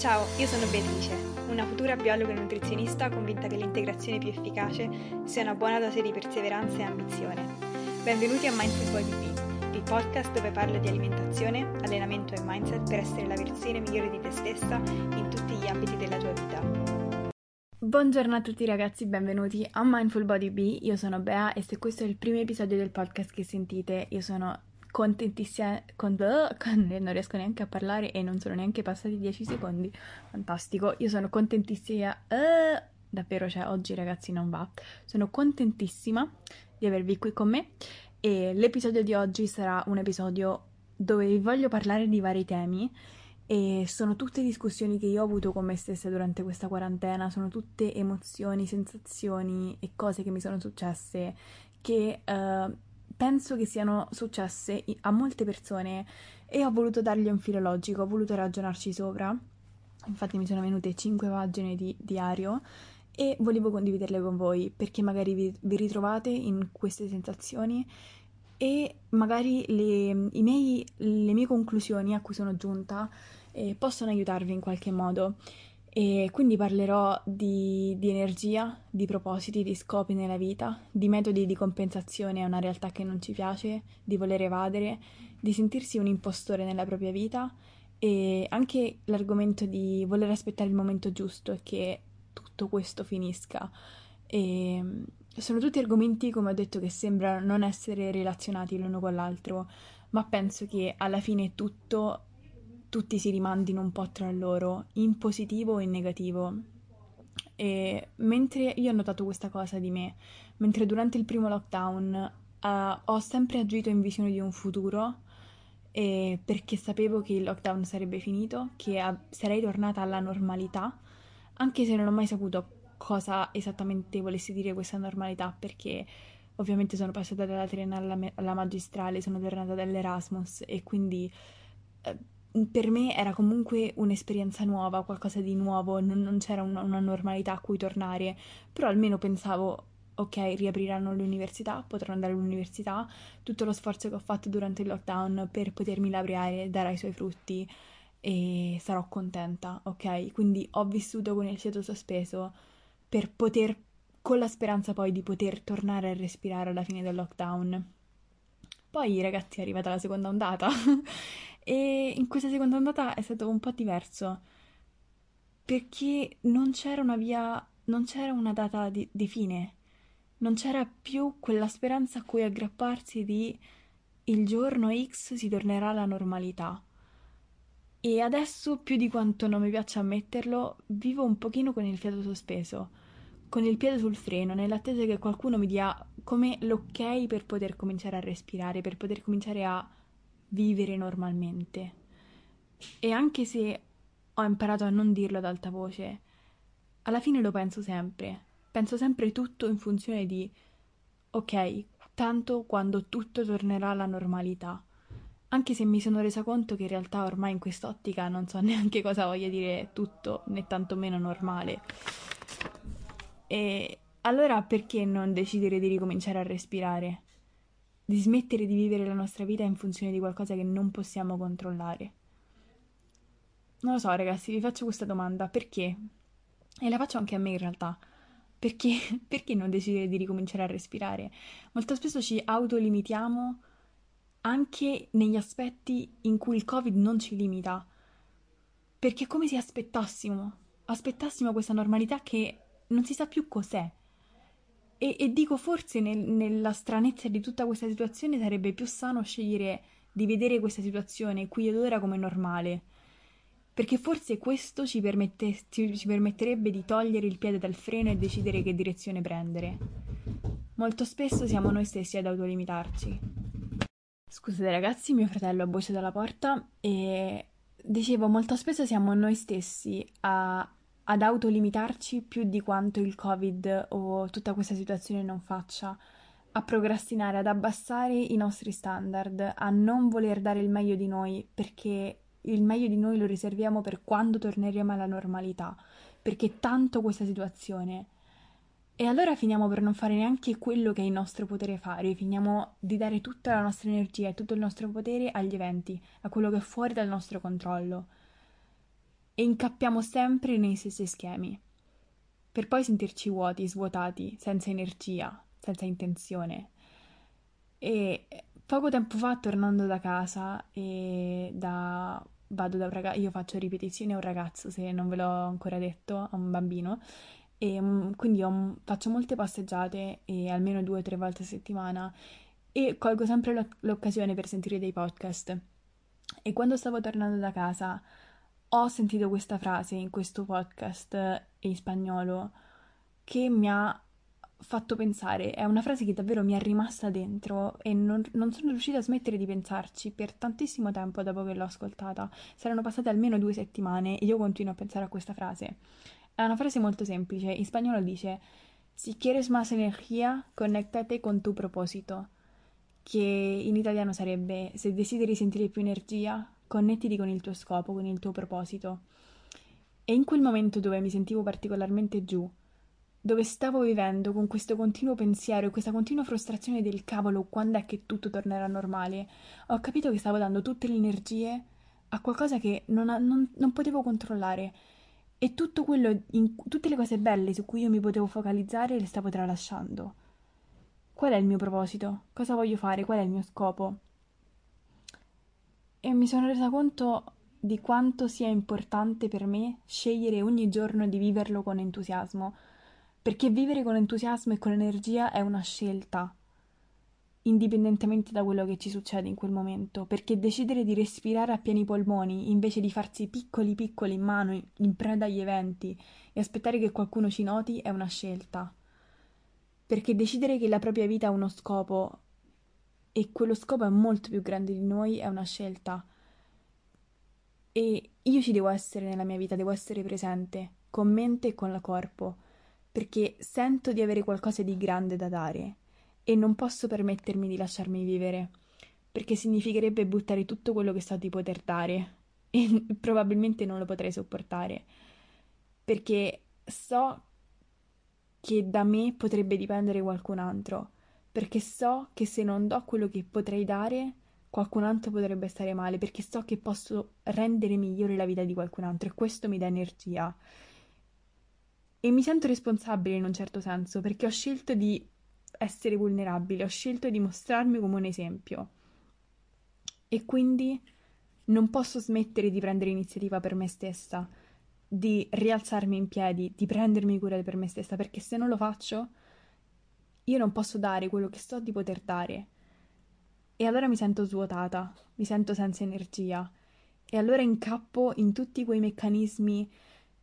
Ciao, io sono Beatrice, una futura biologa e nutrizionista convinta che l'integrazione più efficace sia una buona dose di perseveranza e ambizione. Benvenuti a Mindful Body B, il podcast dove parlo di alimentazione, allenamento e mindset per essere la versione migliore di te stessa in tutti gli ambiti della tua vita. Buongiorno a tutti ragazzi, benvenuti a Mindful Body B, io sono Bea e se questo è il primo episodio del podcast che sentite, io sono contentissima, con, con, non riesco neanche a parlare e non sono neanche passati 10 secondi, fantastico, io sono contentissima, uh, davvero, cioè oggi ragazzi non va, sono contentissima di avervi qui con me e l'episodio di oggi sarà un episodio dove vi voglio parlare di vari temi e sono tutte discussioni che io ho avuto con me stessa durante questa quarantena, sono tutte emozioni, sensazioni e cose che mi sono successe che uh, penso che siano successe a molte persone e ho voluto dargli un filo logico, ho voluto ragionarci sopra. Infatti mi sono venute 5 pagine di diario e volevo condividerle con voi perché magari vi, vi ritrovate in queste sensazioni e magari le, miei, le, mie conclusioni a cui sono giunta eh, possono aiutarvi in qualche modo. E quindi parlerò di, di, energia, di propositi, di scopi nella vita, di metodi di compensazione a una realtà che non ci piace, di voler evadere, di sentirsi un impostore nella propria vita e anche l'argomento di voler aspettare il momento giusto e che tutto questo finisca. E sono tutti argomenti, come ho detto, che sembrano non essere relazionati l'uno con l'altro, ma penso che alla fine tutto tutti si rimandino un po' tra loro, in positivo o in negativo. E mentre io ho notato questa cosa di me, mentre durante il primo lockdown uh, ho sempre agito in visione di un futuro, eh, perché sapevo che il lockdown sarebbe finito, che a- sarei tornata alla normalità, anche se non ho mai saputo cosa esattamente volesse dire questa normalità, perché ovviamente sono passata dalla triennale alla, alla magistrale, sono tornata dall'Erasmus e quindi... Eh, per me era comunque un'esperienza nuova, qualcosa di nuovo, non, non c'era una, una, normalità a cui tornare, però almeno pensavo, ok, riapriranno l'università, potrò andare all'università, tutto lo sforzo che ho fatto durante il lockdown per potermi laureare darà i suoi frutti e sarò contenta, ok? Quindi ho vissuto con il fiato sospeso per poter, con la speranza poi di poter tornare a respirare alla fine del lockdown. Poi ragazzi è arrivata la seconda ondata e in questa seconda ondata è stato un po' diverso perché non c'era una via, non c'era una data di, di fine, non c'era più quella speranza a cui aggrapparsi di il giorno X si tornerà alla normalità. E adesso, più di quanto non mi piace ammetterlo, vivo un pochino con il fiato sospeso con il piede sul freno, nell'attesa che qualcuno mi dia come l'ok per poter cominciare a respirare, per poter cominciare a vivere normalmente. E anche se ho imparato a non dirlo ad alta voce, alla fine lo penso sempre. Penso sempre tutto in funzione di ok, tanto quando tutto tornerà alla normalità. Anche se mi sono resa conto che in realtà ormai in quest'ottica non so neanche cosa voglia dire tutto, né tantomeno normale. E allora perché non decidere di ricominciare a respirare? Di smettere di vivere la nostra vita in funzione di qualcosa che non possiamo controllare? Non lo so, ragazzi, vi faccio questa domanda. Perché? E la faccio anche a me in realtà. Perché, perché non decidere di ricominciare a respirare? Molto spesso ci autolimitiamo anche negli aspetti in cui il Covid non ci limita. Perché è come se aspettassimo, aspettassimo questa normalità che non si sa più cos'è. E, e dico forse nel, nella stranezza di tutta questa situazione sarebbe più sano scegliere di vedere questa situazione qui ed ora come normale. Perché forse questo ci, permette, ci, ci permetterebbe di togliere il piede dal freno e decidere che direzione prendere. Molto spesso siamo noi stessi ad autolimitarci. Scusate ragazzi, mio fratello ha bussa dalla porta e dicevo molto spesso siamo noi stessi a ad autolimitarci più di quanto il Covid o tutta questa situazione non faccia, a procrastinare, ad abbassare i nostri standard, a non voler dare il meglio di noi perché il meglio di noi lo riserviamo per quando torneremo alla normalità, perché tanto questa situazione. E allora finiamo per non fare neanche quello che è in nostro potere fare, finiamo di dare tutta la nostra energia e tutto il nostro potere agli eventi, a quello che è fuori dal nostro controllo. E incappiamo sempre nei stessi schemi, per poi sentirci vuoti, svuotati, senza energia, senza intenzione. E poco tempo fa, tornando da casa e da... vado da un ragazzo, io faccio ripetizioni a un ragazzo, se non ve l'ho ancora detto, a un bambino, e mm, quindi ho, faccio molte passeggiate almeno due o tre volte a settimana e colgo sempre l'occasione per sentire dei podcast. E quando stavo tornando da casa ho sentito questa frase in questo podcast in spagnolo che mi ha fatto pensare, è una frase che davvero mi è rimasta dentro e non, non, sono riuscita a smettere di pensarci per tantissimo tempo dopo che l'ho ascoltata. Saranno passate almeno due settimane e io continuo a pensare a questa frase. È una frase molto semplice, in spagnolo dice Si quieres más energía, conéctate con tu propósito, che in italiano sarebbe Se desideri sentire più energia, connettiti con il tuo scopo, con il tuo proposito. E in quel momento dove mi sentivo particolarmente giù, dove stavo vivendo con questo continuo pensiero e questa continua frustrazione del cavolo, quando è che tutto tornerà normale, ho capito che stavo dando tutte le energie a qualcosa che non, ha, non, non potevo controllare. E in, tutte le cose belle su cui io mi potevo focalizzare le stavo tralasciando. Qual è il mio proposito? Cosa voglio fare? Qual è il mio scopo? E mi sono resa conto di quanto sia importante per me scegliere ogni giorno di viverlo con entusiasmo, perché vivere con entusiasmo e con energia è una scelta, indipendentemente da quello che ci succede in quel momento, perché decidere di respirare a pieni polmoni invece di farsi piccoli piccoli in mano in preda agli eventi e aspettare che qualcuno ci noti è una scelta. Perché decidere che la propria vita ha uno scopo e quello scopo è molto più grande di noi, è una scelta. E io ci devo essere nella mia vita, devo essere presente, con mente e con il corpo, perché sento di avere qualcosa di grande da dare e non posso permettermi di lasciarmi vivere, perché significherebbe buttare tutto quello che so di poter dare e probabilmente non lo potrei sopportare, perché so che da me potrebbe dipendere qualcun altro perché so che se non do quello che potrei dare, qualcun altro potrebbe stare male, perché so che posso rendere migliore la vita di qualcun altro e questo mi dà energia. E mi sento responsabile in un certo senso, perché ho scelto di essere vulnerabile, ho scelto di mostrarmi come un esempio. E quindi non posso smettere di prendere iniziativa per me stessa, di rialzarmi in piedi, di prendermi cura per me stessa, perché se non lo faccio io non posso dare quello che so di poter dare. E allora mi sento svuotata, mi sento senza energia. E allora incappo in tutti quei meccanismi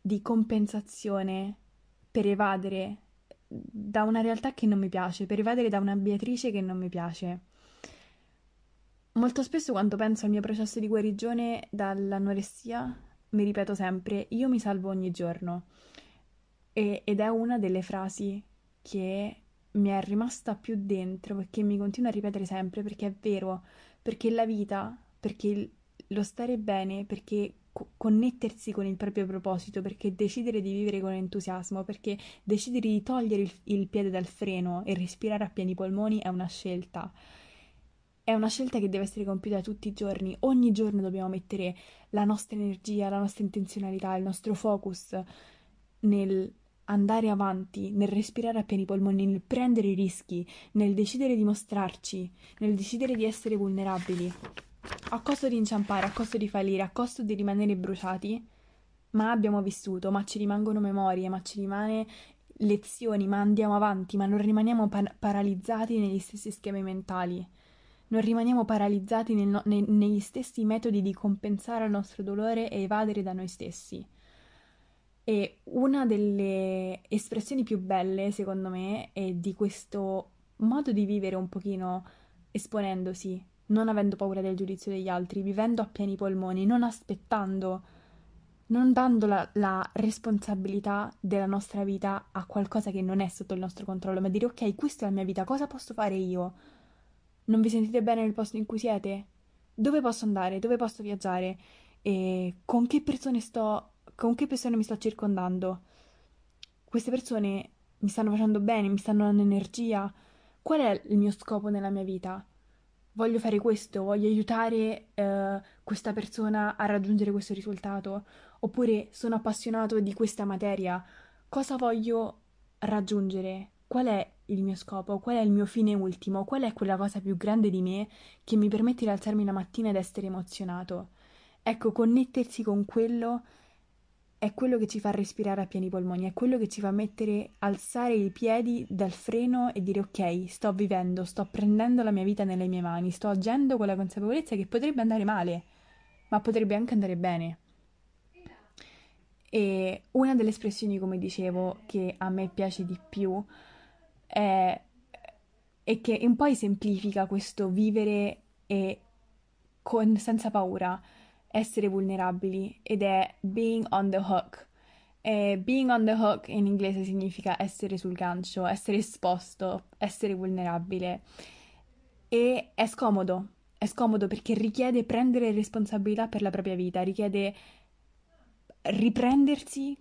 di compensazione per evadere da una realtà che non mi piace, per evadere da una Beatrice che non mi piace. Molto spesso quando penso al mio processo di guarigione dall'anoressia, mi ripeto sempre, io mi salvo ogni giorno. E, ed è una delle frasi che mi è rimasta più dentro perché mi continua a ripetere sempre perché è vero, perché la vita, perché lo stare bene, perché co- connettersi con il proprio proposito, perché decidere di vivere con entusiasmo, perché decidere di togliere il, il piede dal freno e respirare a pieni polmoni è una scelta. È una scelta che deve essere compiuta tutti i giorni. Ogni giorno dobbiamo mettere la nostra energia, la nostra intenzionalità, il nostro focus nel andare avanti, nel respirare a pieni polmoni, nel prendere i rischi, nel decidere di mostrarci, nel decidere di essere vulnerabili, a costo di inciampare, a costo di fallire, a costo di rimanere bruciati, ma abbiamo vissuto, ma ci rimangono memorie, ma ci rimane lezioni, ma andiamo avanti, ma non rimaniamo pa- paralizzati negli stessi schemi mentali. Non rimaniamo paralizzati no- ne- negli stessi metodi di compensare il nostro dolore e evadere da noi stessi. E una delle espressioni più belle, secondo me, è di questo modo di vivere un pochino esponendosi, non avendo paura del giudizio degli altri, vivendo a pieni polmoni, non aspettando, non dando la, la responsabilità della nostra vita a qualcosa che non è sotto il nostro controllo, ma dire ok, questa è la mia vita, cosa posso fare io? Non vi sentite bene nel posto in cui siete? Dove posso andare? Dove posso viaggiare? E con che persone sto con che persone mi sto circondando? Queste persone mi stanno facendo bene, mi stanno dando energia? Qual è il mio scopo nella mia vita? voglio fare questo, voglio aiutare eh, questa persona a raggiungere questo risultato, oppure sono appassionato di questa materia, cosa voglio raggiungere? Qual è il mio scopo? Qual è il mio fine ultimo? Qual è quella cosa più grande di me che mi permette di alzarmi la mattina ed essere emozionato? Ecco, connettersi con quello è quello che ci fa respirare a pieni polmoni, è quello che ci fa mettere, alzare i piedi dal freno e dire ok, sto vivendo, sto prendendo la mia vita nelle mie mani, sto agendo con la consapevolezza che potrebbe andare male, ma potrebbe anche andare bene. E una delle espressioni, come dicevo, che a me piace di più è, è che un po' esemplifica questo vivere e con, senza paura essere vulnerabili ed è being on the hook. E being on the hook in inglese significa essere sul gancio, essere esposto, essere vulnerabile. E è scomodo, è scomodo perché richiede prendere responsabilità per la propria vita, richiede riprendersi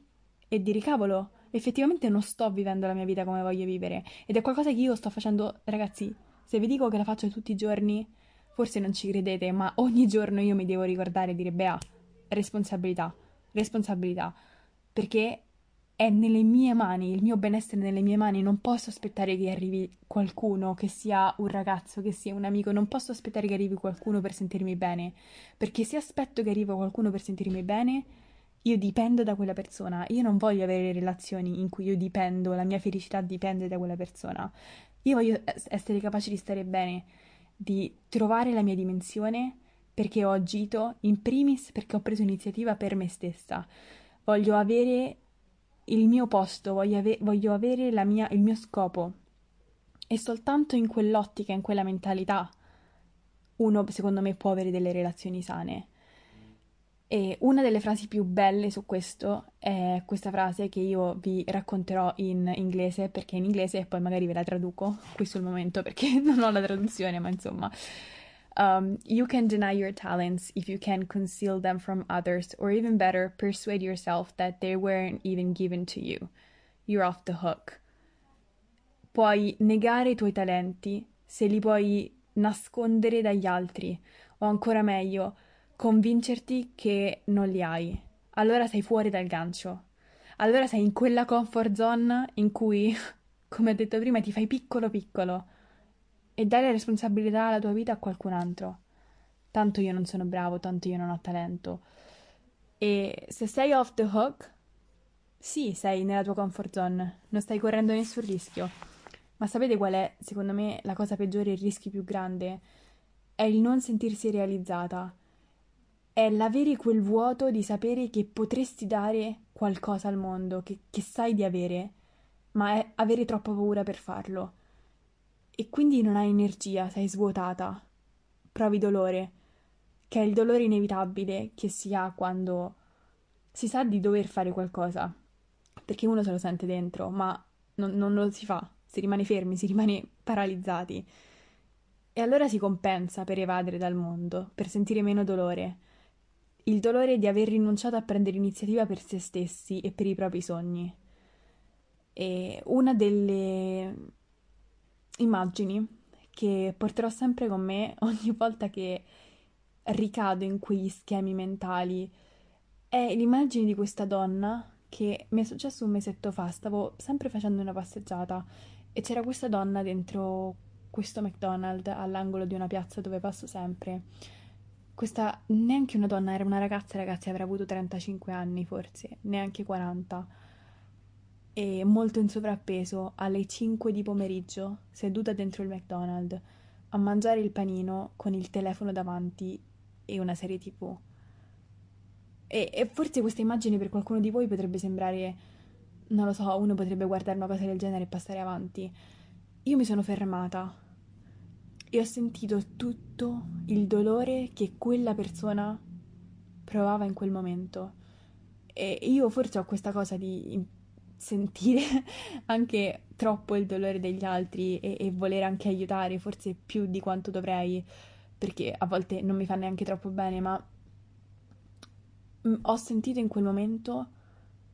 e dire cavolo, effettivamente non sto vivendo la mia vita come voglio vivere ed è qualcosa che io sto facendo, ragazzi, se vi dico che la faccio tutti i giorni, Forse non ci credete, ma ogni giorno io mi devo ricordare e dire, Bea, responsabilità, responsabilità, perché è nelle mie mani, il mio benessere è nelle mie mani, non posso aspettare che arrivi qualcuno, che sia un ragazzo, che sia un amico, non posso aspettare che arrivi qualcuno per sentirmi bene, perché se aspetto che arrivi qualcuno per sentirmi bene, io dipendo da quella persona, io non voglio avere relazioni in cui io dipendo, la mia felicità dipende da quella persona, io voglio essere capace di stare bene di trovare la mia dimensione perché ho agito in primis perché ho preso iniziativa per me stessa. Voglio avere il mio posto, voglio, ave- voglio avere mia, il mio scopo. E soltanto in quell'ottica, in quella mentalità, uno secondo me può avere delle relazioni sane. E una delle frasi più belle su questo è questa frase che io vi racconterò in inglese, perché in inglese e poi magari ve la traduco qui sul momento perché non ho la traduzione, ma insomma. Um, you can deny your talents if you can conceal them from others, or even better, persuade yourself that they weren't even given to you. You're off the hook. Puoi negare i tuoi talenti se li puoi nascondere dagli altri, o ancora meglio, convincerti che non li hai. Allora sei fuori dal gancio. Allora sei in quella comfort zone in cui, come ho detto prima, ti fai piccolo piccolo e dai la responsabilità della tua vita a qualcun altro. Tanto io non sono bravo, tanto io non ho talento. E se sei off the hook, sì, sei nella tua comfort zone, non stai correndo nessun rischio. Ma sapete qual è, secondo me, la cosa peggiore, il rischio più grande? È il non sentirsi realizzata è l'avere quel vuoto di sapere che potresti dare qualcosa al mondo, che, che sai di avere, ma è avere troppa paura per farlo. E quindi non hai energia, sei svuotata, provi dolore, che è il dolore inevitabile che si ha quando si sa di dover fare qualcosa, perché uno se lo sente dentro, ma non, non lo si fa, si rimane fermi, si rimane paralizzati. E allora si compensa per evadere dal mondo, per sentire meno dolore il dolore di aver rinunciato a prendere iniziativa per se stessi e per i propri sogni. E una delle immagini che porterò sempre con me ogni volta che ricado in quegli schemi mentali è l'immagine di questa donna che mi è successo un mesetto fa, stavo sempre facendo una passeggiata e c'era questa donna dentro questo McDonald's all'angolo di una piazza dove passo sempre questa neanche una donna, era una ragazza, ragazzi, avrà avuto 35 anni forse, neanche 40. E molto in sovrappeso, alle 5 di pomeriggio, seduta dentro il McDonald's, a mangiare il panino con il telefono davanti e una serie tv. E, e forse questa immagine per qualcuno di voi potrebbe sembrare, non lo so, uno potrebbe guardare una cosa del genere e passare avanti. Io mi sono fermata e ho sentito tutto il dolore che quella persona provava in quel momento. E io forse ho questa cosa di sentire anche troppo il dolore degli altri e, e voler anche aiutare, forse più di quanto dovrei, perché a volte non mi fa neanche troppo bene, ma mm, ho sentito in quel momento,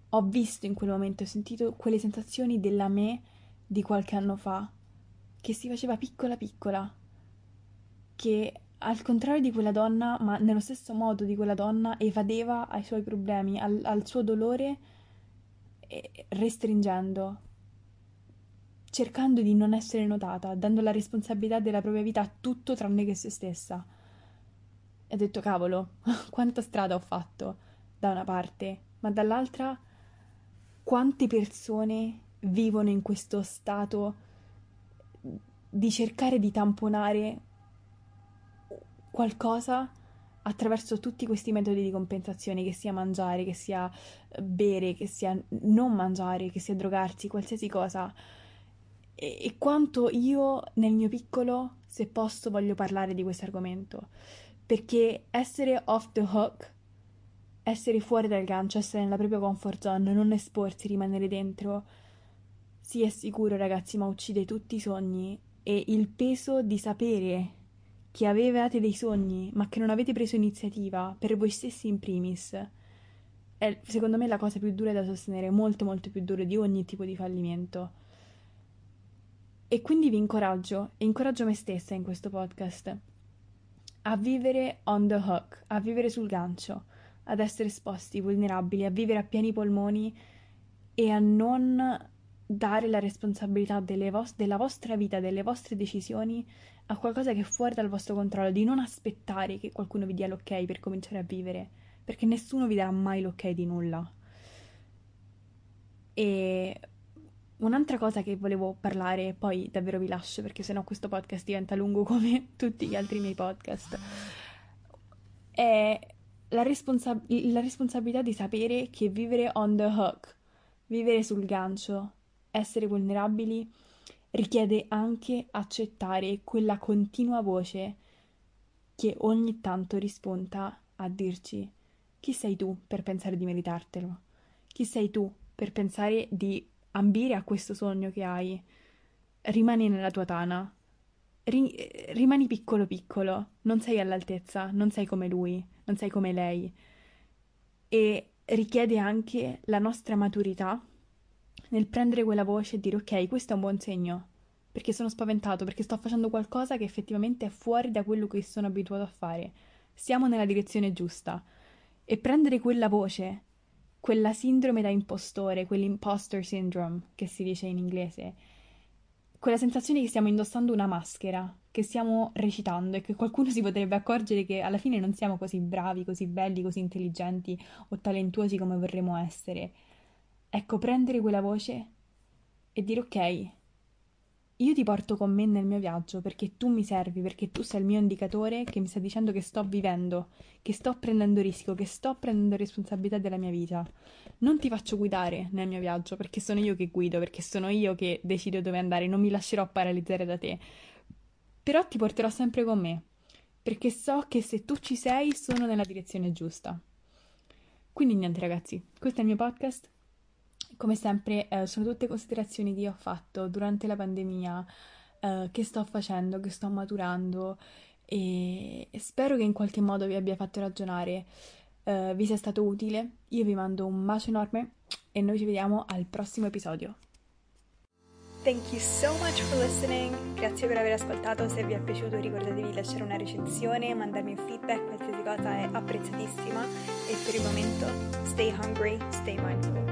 ho visto in quel momento, ho sentito quelle sensazioni della me di qualche anno fa, che si faceva piccola piccola che al contrario di quella donna, ma nello stesso modo di quella donna, evadeva ai suoi problemi, al, al suo dolore, restringendo, cercando di non essere notata, dando la responsabilità della propria vita a tutto tranne che se stessa. E ho detto, cavolo, quanta strada ho fatto da una parte, ma dall'altra quante persone vivono in questo stato di cercare di tamponare qualcosa attraverso tutti questi metodi di compensazione, che sia mangiare, che sia eh, bere, che sia non mangiare, che sia drogarsi, qualsiasi cosa. E, e quanto io nel mio piccolo, se posso, voglio parlare di questo argomento. Perché essere off the hook, essere fuori dal gancio, essere nella propria comfort zone, non esporsi, rimanere dentro, sì è sicuro ragazzi, ma uccide tutti i sogni e il peso di sapere che avevate dei sogni ma che non avete preso iniziativa per voi stessi in primis è secondo me la cosa più dura da sostenere, molto molto più dura di ogni tipo di fallimento. E quindi vi incoraggio, e incoraggio me stessa in questo podcast, a vivere on the hook, a vivere sul gancio, ad essere esposti, vulnerabili, a vivere a pieni polmoni e a non dare la responsabilità vos- della vostra vita, delle vostre decisioni a qualcosa che è fuori dal vostro controllo, di non aspettare che qualcuno vi dia l'ok per cominciare a vivere, perché nessuno vi darà mai l'ok di nulla. E un'altra cosa che volevo parlare, poi davvero vi lascio perché sennò questo podcast diventa lungo come tutti gli altri miei podcast, è la, responsa- la responsabilità di sapere che vivere on the hook, vivere sul gancio, essere vulnerabili richiede anche accettare quella continua voce che ogni tanto rispunta a dirci chi sei tu per pensare di meritartelo? Chi sei tu per pensare di ambire a questo sogno che hai? Rimani nella tua tana. Ri- rimani piccolo piccolo, non sei all'altezza, non sei come lui, non sei come lei. E richiede anche la nostra maturità nel prendere quella voce e dire ok, questo è un buon segno, perché sono spaventato, perché sto facendo qualcosa che effettivamente è fuori da quello che sono abituato a fare. Siamo nella direzione giusta. E prendere quella voce, quella sindrome da impostore, quell'imposter syndrome che si dice in inglese, quella sensazione che stiamo indossando una maschera, che stiamo recitando e che qualcuno si potrebbe accorgere che alla fine non siamo così bravi, così belli, così intelligenti o talentuosi come vorremmo essere Ecco, prendere quella voce e dire ok, io ti porto con me nel mio viaggio perché tu mi servi, perché tu sei il mio indicatore che mi sta dicendo che sto vivendo, che sto prendendo rischio, che sto prendendo responsabilità della mia vita. Non ti faccio guidare nel mio viaggio perché sono io che guido, perché sono io che decido dove andare, non mi lascerò paralizzare da te. Però ti porterò sempre con me, perché so che se tu ci sei sono nella direzione giusta. Quindi niente ragazzi, questo è il mio podcast come sempre eh, sono tutte considerazioni che io ho fatto durante la pandemia, eh, che sto facendo, che sto maturando e spero che in qualche modo vi abbia fatto ragionare, eh, vi sia stato utile. Io vi mando un bacio enorme e noi ci vediamo al prossimo episodio. Thank you so much for listening. Grazie per aver ascoltato. Se vi è piaciuto ricordatevi di lasciare una recensione, mandarmi un feedback, qualsiasi cosa è apprezzatissima. E per il momento, stay hungry, stay mindful.